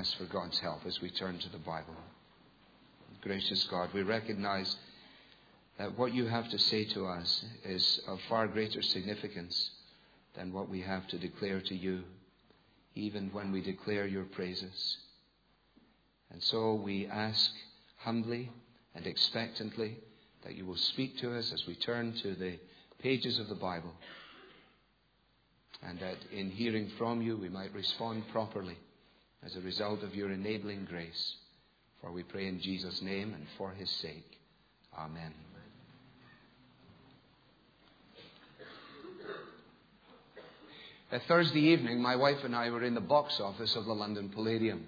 ask for God's help as we turn to the Bible. Gracious God, we recognize that what you have to say to us is of far greater significance than what we have to declare to you, even when we declare your praises. And so we ask humbly and expectantly that you will speak to us as we turn to the pages of the Bible. And that in hearing from you, we might respond properly as a result of your enabling grace. For we pray in Jesus' name and for his sake. Amen. A Thursday evening, my wife and I were in the box office of the London Palladium.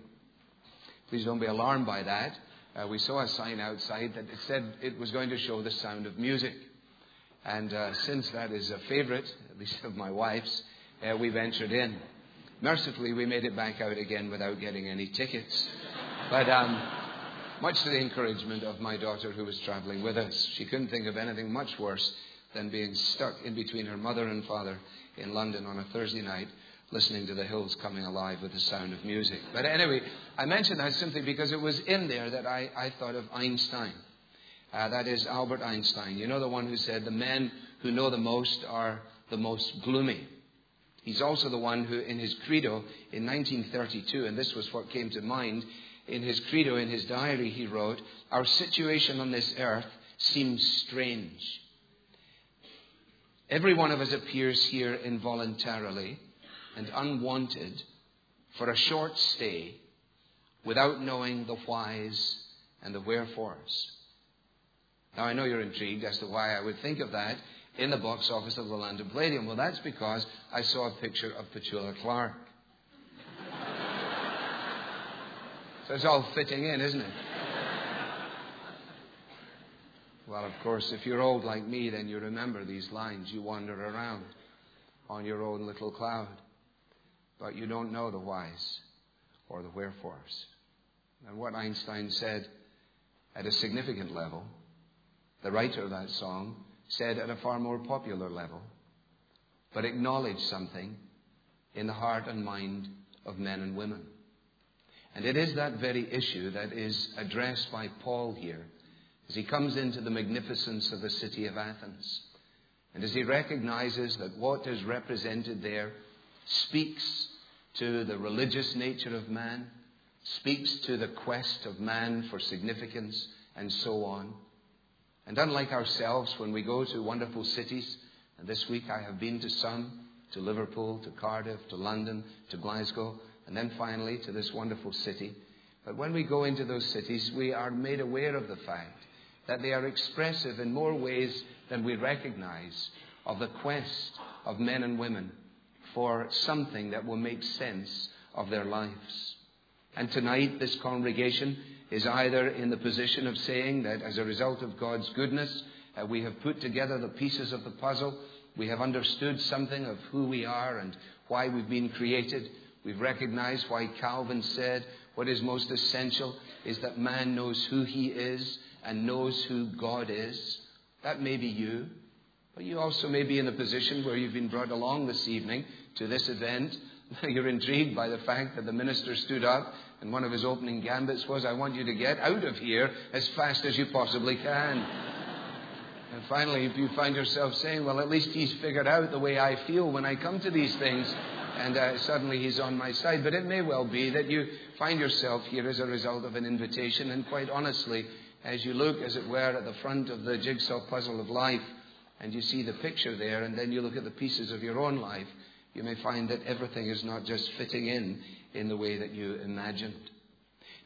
Please don't be alarmed by that. Uh, we saw a sign outside that it said it was going to show the sound of music. And uh, since that is a favorite, at least of my wife's, uh, we ventured in. Mercifully, we made it back out again without getting any tickets. But um, much to the encouragement of my daughter who was traveling with us, she couldn't think of anything much worse than being stuck in between her mother and father in London on a Thursday night listening to the hills coming alive with the sound of music. But anyway, I mention that simply because it was in there that I, I thought of Einstein. Uh, that is Albert Einstein. You know the one who said, The men who know the most are the most gloomy. He's also the one who, in his credo in 1932, and this was what came to mind, in his credo, in his diary, he wrote, Our situation on this earth seems strange. Every one of us appears here involuntarily and unwanted for a short stay without knowing the whys and the wherefores. Now, I know you're intrigued as to why I would think of that in the box office of the London Palladium. Well, that's because I saw a picture of Petula Clark. so it's all fitting in, isn't it? Well, of course, if you're old like me, then you remember these lines. You wander around on your own little cloud, but you don't know the whys or the wherefores. And what Einstein said at a significant level, the writer of that song said at a far more popular level, but acknowledged something in the heart and mind of men and women. And it is that very issue that is addressed by Paul here as he comes into the magnificence of the city of Athens. And as he recognizes that what is represented there speaks to the religious nature of man, speaks to the quest of man for significance, and so on. And unlike ourselves, when we go to wonderful cities, and this week I have been to some, to Liverpool, to Cardiff, to London, to Glasgow, and then finally to this wonderful city. But when we go into those cities, we are made aware of the fact that they are expressive in more ways than we recognize of the quest of men and women for something that will make sense of their lives. And tonight, this congregation is either in the position of saying that as a result of God's goodness, uh, we have put together the pieces of the puzzle, we have understood something of who we are and why we've been created. We've recognized why Calvin said what is most essential is that man knows who he is and knows who God is. That may be you. But you also may be in a position where you've been brought along this evening to this event. You're intrigued by the fact that the minister stood up and one of his opening gambits was, I want you to get out of here as fast as you possibly can. and finally, if you find yourself saying, well, at least he's figured out the way I feel when I come to these things, and uh, suddenly he's on my side. But it may well be that you find yourself here as a result of an invitation, and quite honestly, as you look, as it were, at the front of the jigsaw puzzle of life, and you see the picture there, and then you look at the pieces of your own life, you may find that everything is not just fitting in in the way that you imagined.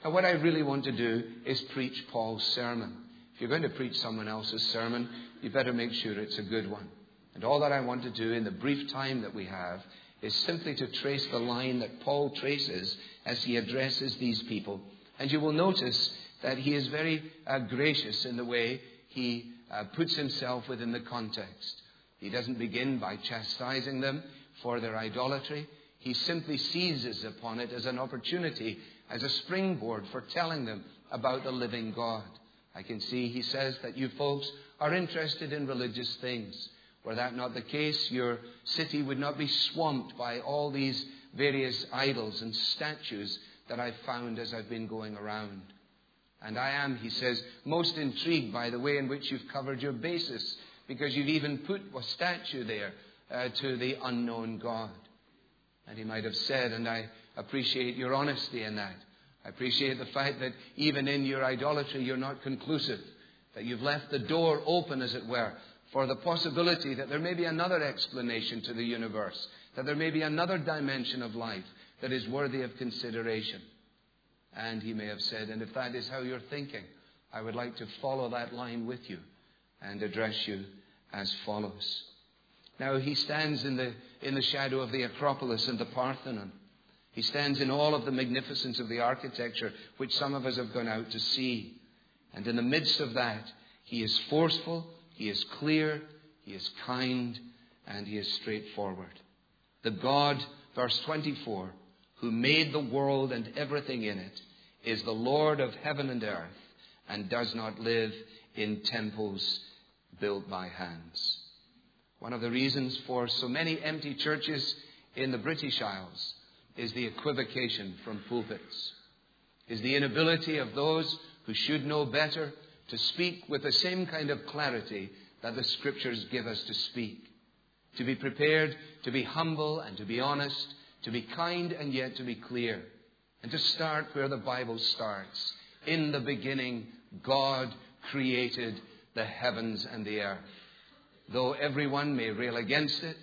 Now, what I really want to do is preach Paul's sermon. If you're going to preach someone else's sermon, you better make sure it's a good one. And all that I want to do in the brief time that we have is simply to trace the line that Paul traces as he addresses these people. And you will notice that he is very uh, gracious in the way he uh, puts himself within the context. He doesn't begin by chastising them for their idolatry. He simply seizes upon it as an opportunity, as a springboard for telling them about the living God. I can see he says that you folks are interested in religious things. Were that not the case, your city would not be swamped by all these various idols and statues that I've found as I've been going around. And I am, he says, most intrigued by the way in which you've covered your basis, because you've even put a statue there uh, to the unknown God. And he might have said, and I appreciate your honesty in that. I appreciate the fact that even in your idolatry, you're not conclusive, that you've left the door open, as it were, for the possibility that there may be another explanation to the universe, that there may be another dimension of life that is worthy of consideration. And he may have said, and if that is how you're thinking, I would like to follow that line with you and address you as follows. Now he stands in the, in the shadow of the Acropolis and the Parthenon. He stands in all of the magnificence of the architecture, which some of us have gone out to see. And in the midst of that, he is forceful, he is clear, he is kind, and he is straightforward. The God, verse 24, who made the world and everything in it, is the Lord of heaven and earth, and does not live in temples built by hands. One of the reasons for so many empty churches in the British Isles is the equivocation from pulpits, is the inability of those who should know better to speak with the same kind of clarity that the Scriptures give us to speak, to be prepared to be humble and to be honest, to be kind and yet to be clear, and to start where the Bible starts. In the beginning, God created the heavens and the earth. Though everyone may rail against it,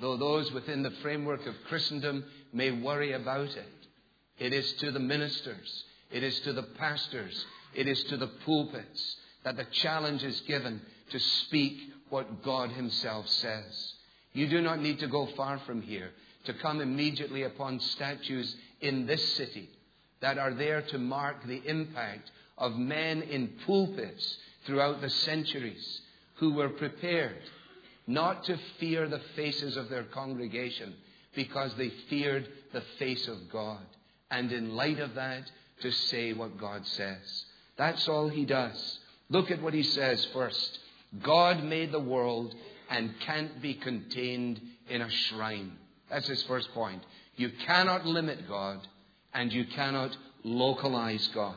though those within the framework of Christendom may worry about it, it is to the ministers, it is to the pastors, it is to the pulpits that the challenge is given to speak what God Himself says. You do not need to go far from here to come immediately upon statues in this city that are there to mark the impact of men in pulpits throughout the centuries who were prepared not to fear the faces of their congregation because they feared the face of God. And in light of that, to say what God says. That's all he does. Look at what he says first. God made the world and can't be contained in a shrine. That's his first point. You cannot limit God and you cannot localize God.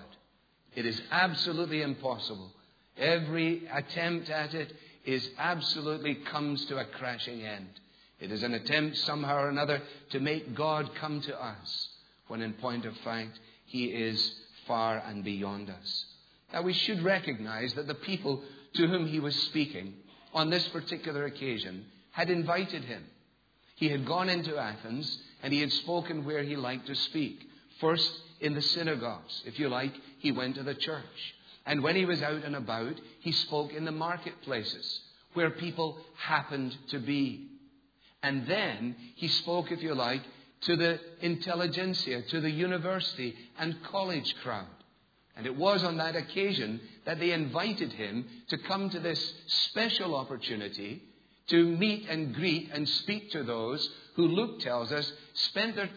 It is absolutely impossible. Every attempt at it is absolutely comes to a crashing end. It is an attempt somehow or another to make God come to us, when in point of fact, He is far and beyond us. Now we should recognize that the people to whom He was speaking on this particular occasion had invited Him. He had gone into Athens and He had spoken where He liked to speak. First, in the synagogues. If you like, He went to the church. And when he was out and about, he spoke in the marketplaces where people happened to be. And then he spoke, if you like, to the intelligentsia, to the university and college crowd. And it was on that occasion that they invited him to come to this special opportunity to meet and greet and speak to those who Luke tells us spend their,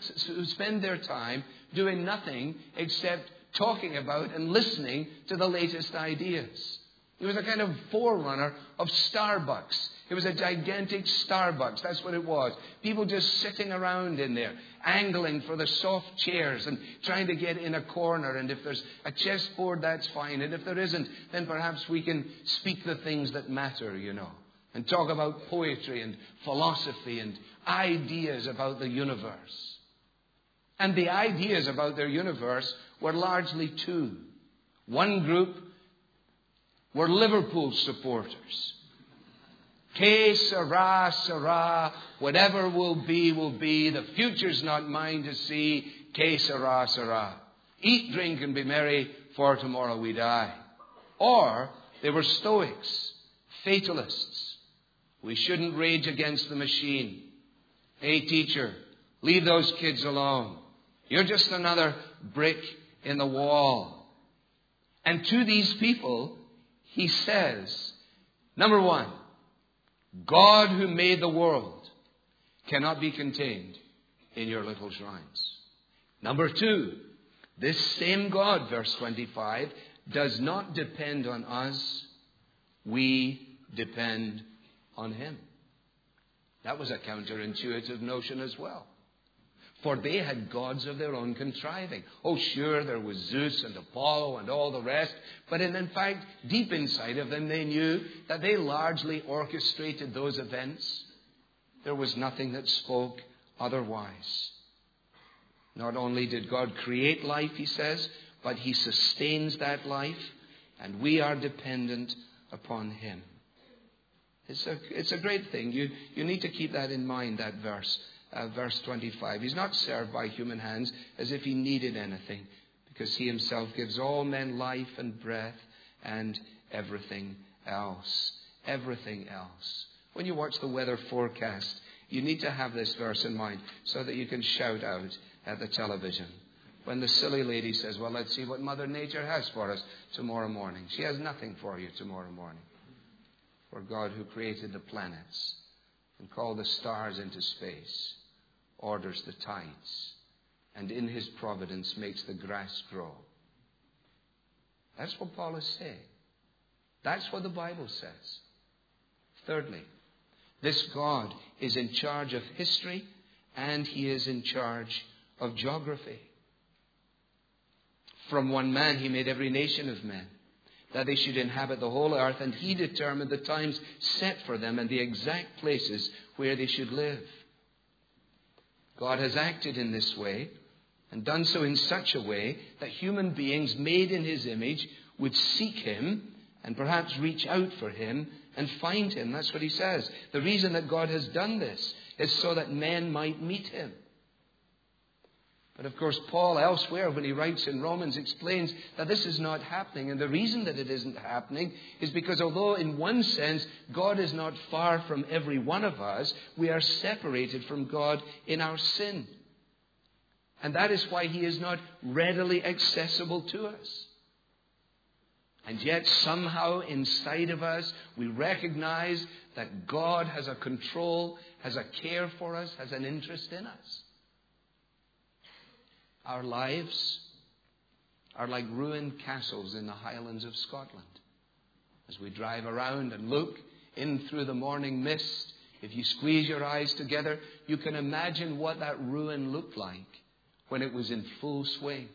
spend their time doing nothing except talking about and listening to the latest ideas. It was a kind of forerunner of Starbucks. It was a gigantic Starbucks. That's what it was. People just sitting around in there, angling for the soft chairs and trying to get in a corner. And if there's a chessboard, that's fine. And if there isn't, then perhaps we can speak the things that matter, you know, and talk about poetry and philosophy and ideas about the universe. And the ideas about their universe were largely two. One group were Liverpool supporters. Que sera, sera, whatever will be, will be. The future's not mine to see. Que sera, sera. Eat, drink, and be merry, for tomorrow we die. Or they were Stoics, fatalists. We shouldn't rage against the machine. Hey, teacher, leave those kids alone. You're just another brick in the wall. And to these people, he says, number one, God who made the world cannot be contained in your little shrines. Number two, this same God, verse 25, does not depend on us. We depend on Him. That was a counterintuitive notion as well. For they had gods of their own contriving. Oh, sure, there was Zeus and Apollo and all the rest, but in, in fact, deep inside of them, they knew that they largely orchestrated those events. There was nothing that spoke otherwise. Not only did God create life, he says, but he sustains that life, and we are dependent upon him. It's a, it's a great thing. You, you need to keep that in mind, that verse uh, verse 25. He's not served by human hands as if he needed anything, because he himself gives all men life and breath and everything else. Everything else. When you watch the weather forecast, you need to have this verse in mind so that you can shout out at the television. When the silly lady says, Well, let's see what Mother Nature has for us tomorrow morning. She has nothing for you tomorrow morning. For God, who created the planets and called the stars into space, orders the tides, and in his providence makes the grass grow. That's what Paul is saying. That's what the Bible says. Thirdly, this God is in charge of history and he is in charge of geography. From one man he made every nation of men, that they should inhabit the whole earth, and he determined the times set for them and the exact places where they should live. God has acted in this way and done so in such a way that human beings made in his image would seek him and perhaps reach out for him and find him. That's what he says. The reason that God has done this is so that men might meet him. But of course, Paul elsewhere, when he writes in Romans, explains that this is not happening. And the reason that it isn't happening is because although in one sense God is not far from every one of us, we are separated from God in our sin. And that is why he is not readily accessible to us. And yet, somehow inside of us, we recognize that God has a control, has a care for us, has an interest in us. Our lives are like ruined castles in the highlands of Scotland. As we drive around and look in through the morning mist, if you squeeze your eyes together, you can imagine what that ruin looked like when it was in full swing,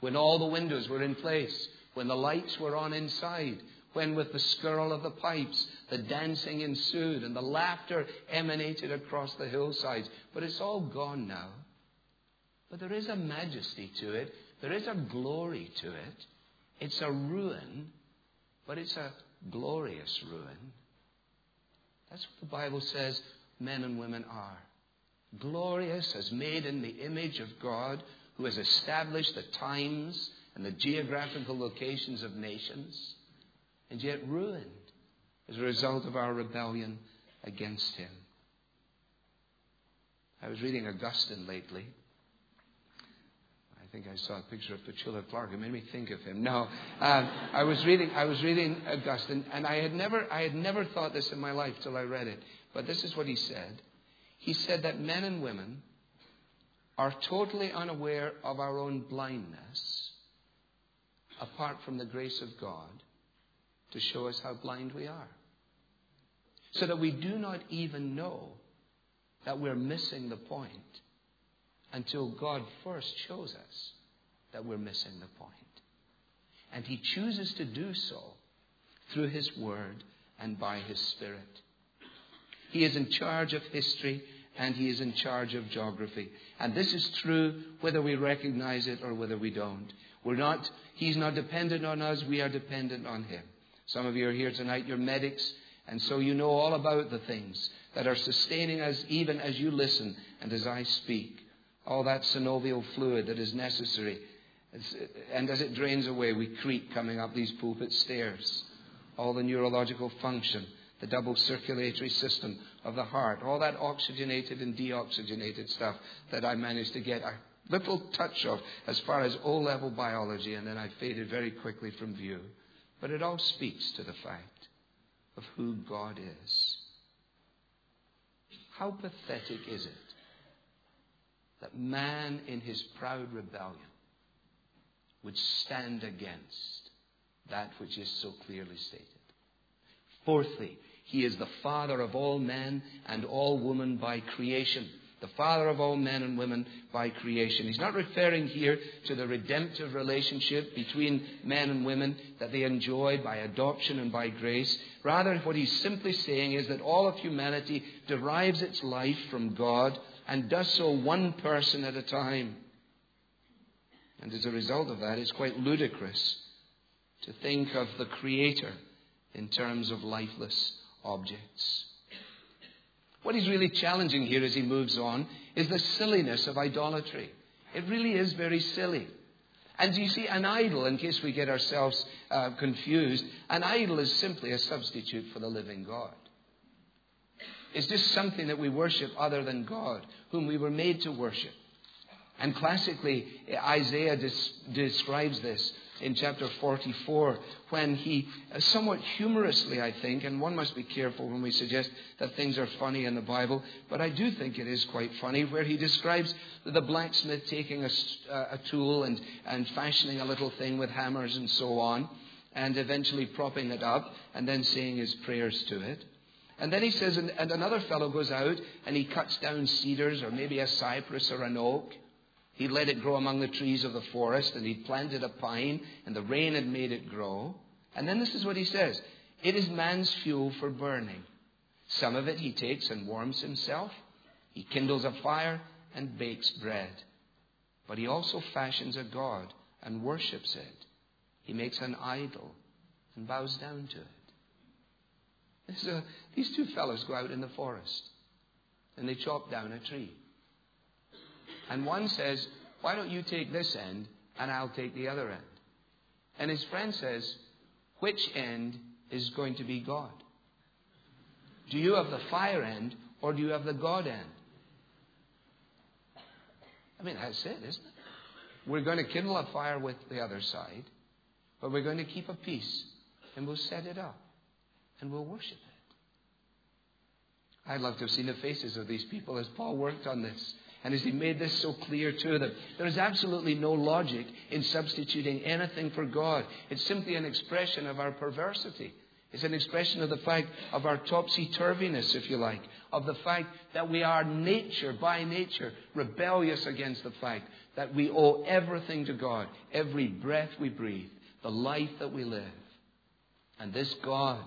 when all the windows were in place, when the lights were on inside, when with the skirl of the pipes the dancing ensued and the laughter emanated across the hillsides. But it's all gone now. But there is a majesty to it, there is a glory to it. It's a ruin, but it's a glorious ruin. That's what the Bible says men and women are. Glorious as made in the image of God who has established the times and the geographical locations of nations, and yet ruined as a result of our rebellion against Him. I was reading Augustine lately think I saw a picture of Petula Clark. It made me think of him. No, uh, I was reading. I was reading Augustine, and I had never, I had never thought this in my life till I read it. But this is what he said. He said that men and women are totally unaware of our own blindness, apart from the grace of God to show us how blind we are, so that we do not even know that we're missing the point until God first shows us that we're missing the point. And He chooses to do so through His Word and by His Spirit. He is in charge of history and He is in charge of geography. And this is true whether we recognize it or whether we don't. We're not, He's not dependent on us, we are dependent on Him. Some of you are here tonight, you're medics, and so you know all about the things that are sustaining us even as you listen and as I speak all that synovial fluid that is necessary. and as it drains away, we creak coming up these pulpit stairs. All the neurological function, the double circulatory system of the heart, all that oxygenated and deoxygenated stuff that I managed to get a little touch of as far as O level biology, and then I faded very quickly from view. But it all speaks to the fact of who God is. How pathetic is it that man in his proud rebellion would stand against that which is so clearly stated. Fourthly, he is the father of all men and all women by creation. the father of all men and women by creation. He's not referring here to the redemptive relationship between men and women that they enjoy by adoption and by grace. Rather, what he's simply saying is that all of humanity derives its life from God and does so one person at a time. And as a result of that, it's quite ludicrous to think of the Creator in terms of lifeless objects. What he's really challenging here as he moves on is the silliness of idolatry. It really is very silly. And you see, an idol, in case we get ourselves uh, confused, an idol is simply a substitute for the living God. It's this something that we worship other than God, whom we were made to worship. And classically, Isaiah des- describes this in chapter 44 when he, uh, somewhat humorously, I think, and one must be careful when we suggest that things are funny in the Bible, but I do think it is quite funny, where he describes the blacksmith taking a, uh, a tool and, and fashioning a little thing with hammers and so on, and eventually propping it up and then saying his prayers to it. And then he says, and, and another fellow goes out and he cuts down cedars or maybe a cypress or an oak He'd let it grow among the trees of the forest, and he'd planted a pine, and the rain had made it grow. And then this is what he says It is man's fuel for burning. Some of it he takes and warms himself. He kindles a fire and bakes bread. But he also fashions a god and worships it. He makes an idol and bows down to it. A, these two fellows go out in the forest and they chop down a tree. And one says, Why don't you take this end and I'll take the other end? And his friend says, Which end is going to be God? Do you have the fire end or do you have the God end? I mean, that's it, isn't it? We're going to kindle a fire with the other side, but we're going to keep a piece and we'll set it up and we'll worship it. I'd love to have seen the faces of these people as Paul worked on this. And as he made this so clear to them, there is absolutely no logic in substituting anything for God. It's simply an expression of our perversity. It's an expression of the fact of our topsy turviness, if you like, of the fact that we are nature, by nature, rebellious against the fact that we owe everything to God, every breath we breathe, the life that we live. And this God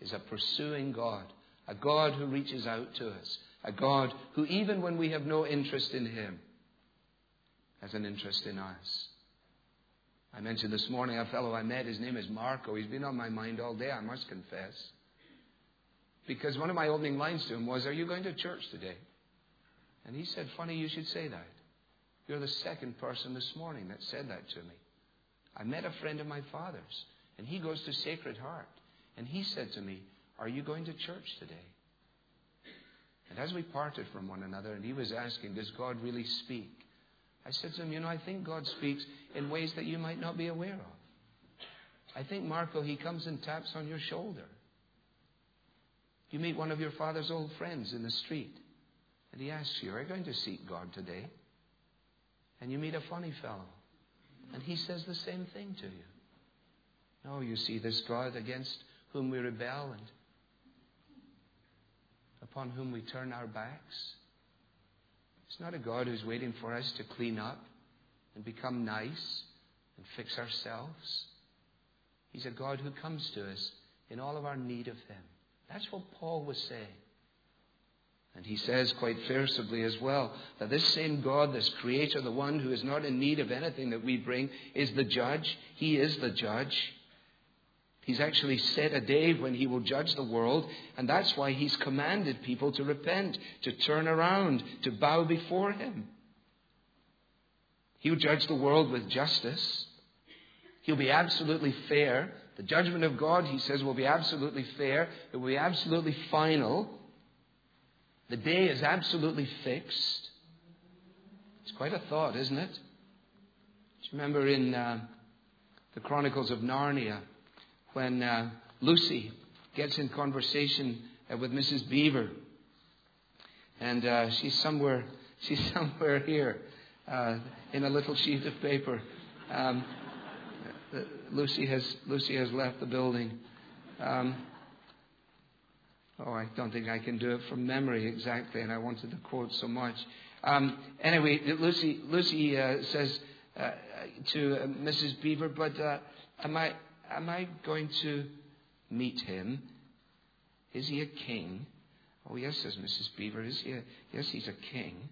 is a pursuing God, a God who reaches out to us, a God who, even when we have no interest in Him, has an interest in us. I mentioned this morning a fellow I met, his name is Marco. He's been on my mind all day, I must confess. Because one of my opening lines to him was, Are you going to church today? And he said, Funny you should say that. You're the second person this morning that said that to me. I met a friend of my father's, and he goes to Sacred Heart. And he said to me, Are you going to church today? And as we parted from one another, and he was asking, Does God really speak? I said to him, You know, I think God speaks in ways that you might not be aware of. I think, Marco, he comes and taps on your shoulder. You meet one of your father's old friends in the street, and he asks you, Are you going to seek God today? And you meet a funny fellow, and he says the same thing to you. No, you see, this God against whom we rebel and upon whom we turn our backs. It's not a God who's waiting for us to clean up and become nice and fix ourselves. He's a God who comes to us in all of our need of Him. That's what Paul was saying. And he says quite forcibly as well that this same God, this Creator, the one who is not in need of anything that we bring, is the judge. He is the judge. He's actually set a day when he will judge the world, and that's why he's commanded people to repent, to turn around, to bow before him. He'll judge the world with justice. He'll be absolutely fair. The judgment of God, he says, will be absolutely fair. It will be absolutely final. The day is absolutely fixed. It's quite a thought, isn't it? Do you remember in uh, the Chronicles of Narnia? When uh, Lucy gets in conversation uh, with Mrs. Beaver. And uh, she's somewhere, she's somewhere here uh, in a little sheet of paper. Um, uh, Lucy has Lucy has left the building. Um, Oh, I don't think I can do it from memory exactly, and I wanted to quote so much. Um, anyway, Lucy, Lucy uh, says to Mrs. Beaver, but am, I, am I going to meet him? Is he a king? Oh, yes, says Mrs. Beaver. Is he a, yes, he's a king.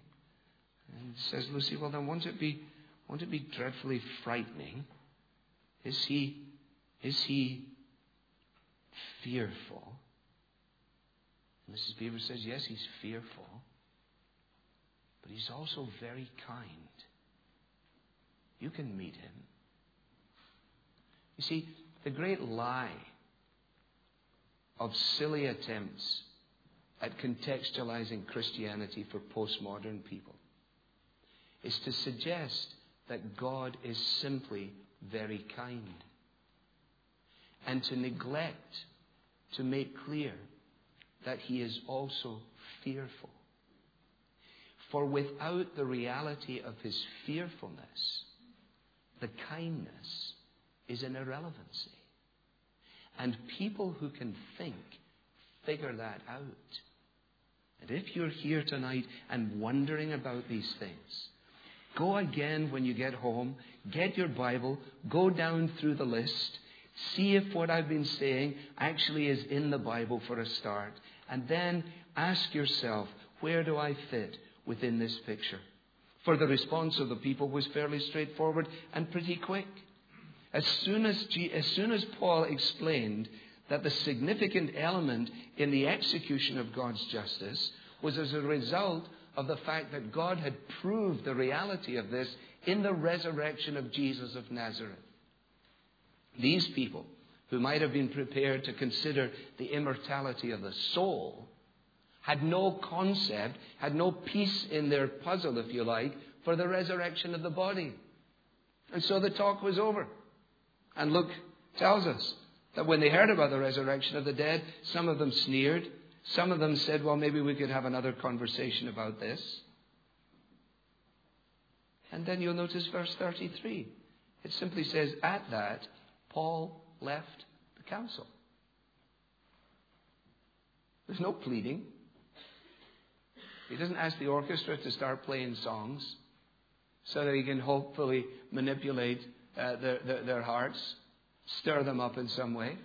And says Lucy, well, then won't it be, won't it be dreadfully frightening? Is he, is he fearful? Mrs. Beaver says, yes, he's fearful, but he's also very kind. You can meet him. You see, the great lie of silly attempts at contextualizing Christianity for postmodern people is to suggest that God is simply very kind and to neglect to make clear that he is also fearful. For without the reality of his fearfulness, the kindness is an irrelevancy. And people who can think figure that out. And if you're here tonight and wondering about these things, go again when you get home, get your Bible, go down through the list, see if what I've been saying actually is in the Bible for a start, and then ask yourself, where do I fit within this picture? For the response of the people was fairly straightforward and pretty quick. As soon as, G- as soon as Paul explained that the significant element in the execution of God's justice was as a result of the fact that God had proved the reality of this in the resurrection of Jesus of Nazareth. These people, who might have been prepared to consider the immortality of the soul, had no concept, had no piece in their puzzle, if you like, for the resurrection of the body. And so the talk was over. And Luke tells us that when they heard about the resurrection of the dead, some of them sneered. Some of them said, well, maybe we could have another conversation about this. And then you'll notice verse 33. It simply says, At that, Paul left the council. There's no pleading. He doesn't ask the orchestra to start playing songs so that he can hopefully manipulate uh, their, their, their hearts stir them up in some way.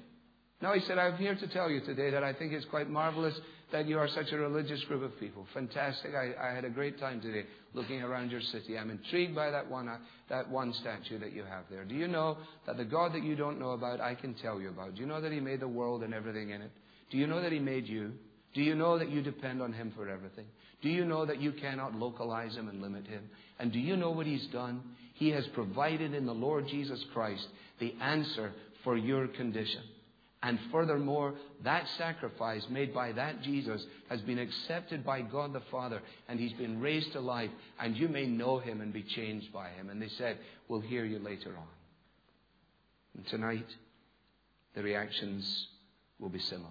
No, he said, I'm here to tell you today that I think it's quite marvelous that you are such a religious group of people. Fantastic. I, I had a great time today looking around your city. I'm intrigued by that one, uh, that one statue that you have there. Do you know that the God that you don't know about, I can tell you about? Do you know that He made the world and everything in it? Do you know that He made you? Do you know that you depend on Him for everything? Do you know that you cannot localize Him and limit Him? And do you know what He's done? He has provided in the Lord Jesus Christ the answer for your condition. And furthermore, that sacrifice made by that Jesus has been accepted by God the Father, and he's been raised to life, and you may know him and be changed by him. And they said, We'll hear you later on. And tonight, the reactions will be similar.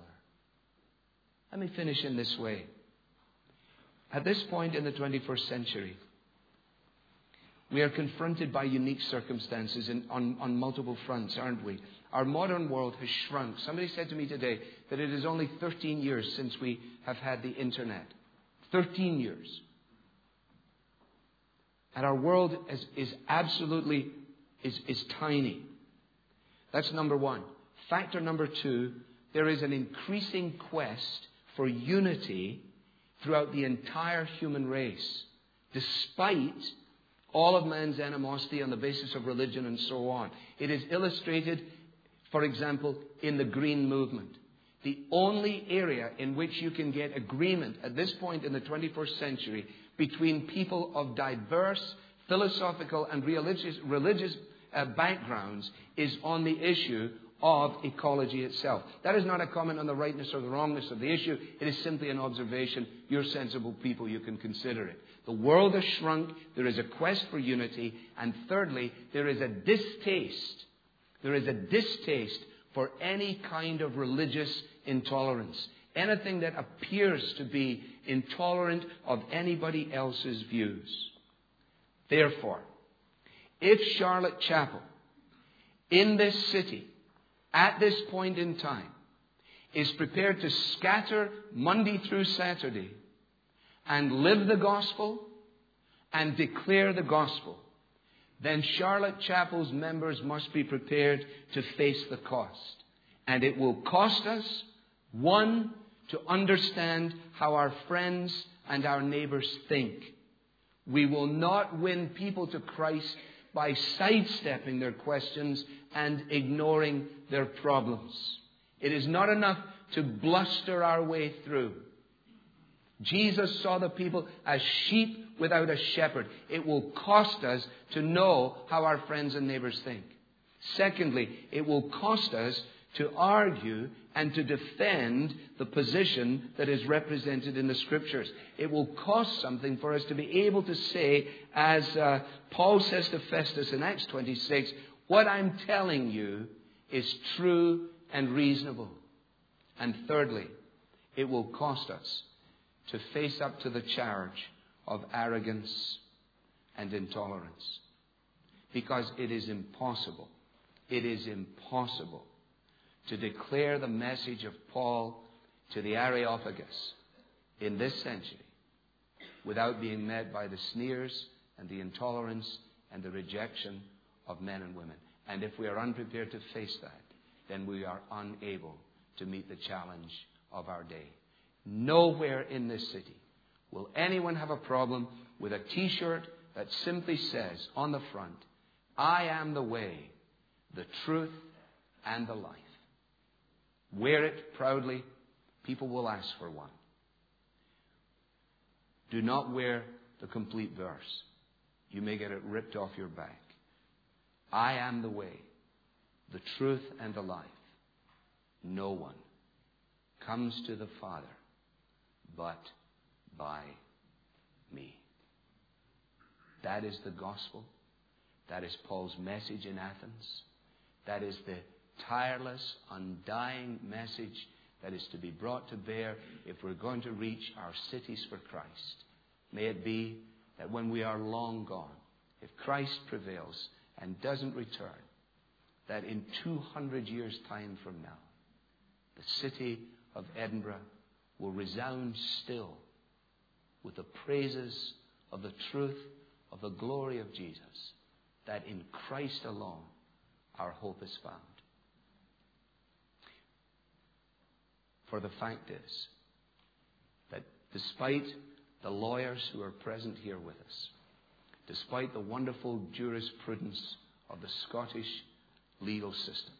Let me finish in this way. At this point in the 21st century, we are confronted by unique circumstances in, on, on multiple fronts, aren't we? Our modern world has shrunk. Somebody said to me today that it is only 13 years since we have had the internet. 13 years. And our world is, is absolutely is, is tiny. That's number one. Factor number two, there is an increasing quest for unity throughout the entire human race, despite all of man's animosity on the basis of religion and so on. It is illustrated, for example, in the Green Movement. The only area in which you can get agreement at this point in the 21st century between people of diverse philosophical and religious, religious uh, backgrounds is on the issue of ecology itself. That is not a comment on the rightness or the wrongness of the issue. It is simply an observation. You're sensible people. You can consider it. The world has shrunk. There is a quest for unity. And thirdly, there is a distaste. There is a distaste for any kind of religious intolerance. Anything that appears to be intolerant of anybody else's views. Therefore, if Charlotte Chapel in this city at this point in time is prepared to scatter Monday through Saturday and live the gospel and declare the gospel, then Charlotte Chapel's members must be prepared to face the cost. And it will cost us, one, to understand how our friends and our neighbors think. We will not win people to Christ by sidestepping their questions and ignoring their problems. It is not enough to bluster our way through. Jesus saw the people as sheep without a shepherd. It will cost us to know how our friends and neighbors think. Secondly, it will cost us to argue and to defend the position that is represented in the scriptures. It will cost something for us to be able to say, as uh, Paul says to Festus in Acts 26, what I'm telling you is true and reasonable. And thirdly, it will cost us to face up to the charge of arrogance and intolerance. Because it is impossible, it is impossible to declare the message of Paul to the Areopagus in this century without being met by the sneers and the intolerance and the rejection of men and women. And if we are unprepared to face that, then we are unable to meet the challenge of our day. Nowhere in this city will anyone have a problem with a t shirt that simply says on the front, I am the way, the truth, and the life. Wear it proudly. People will ask for one. Do not wear the complete verse. You may get it ripped off your back. I am the way, the truth, and the life. No one comes to the Father but by me. That is the gospel. That is Paul's message in Athens. That is the tireless, undying message that is to be brought to bear if we're going to reach our cities for Christ. May it be that when we are long gone, if Christ prevails and doesn't return, that in 200 years' time from now, the city of Edinburgh will resound still with the praises of the truth of the glory of Jesus, that in Christ alone our hope is found. For the fact is that despite the lawyers who are present here with us, despite the wonderful jurisprudence of the Scottish legal system,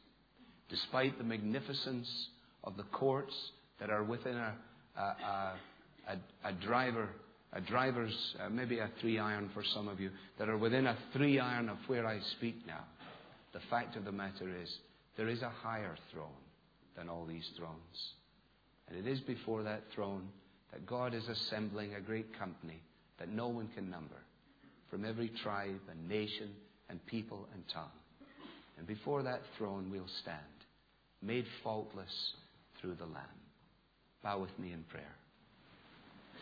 despite the magnificence of the courts that are within a, a, driver, a driver's, uh, maybe a three iron for some of you, that are within a three iron of where I speak now. The fact of the matter is, there is a higher throne than all these thrones. And it is before that throne that God is assembling a great company that no one can number from every tribe and nation and people and tongue. And before that throne we'll stand, made faultless through the Lamb. Bow with me in prayer.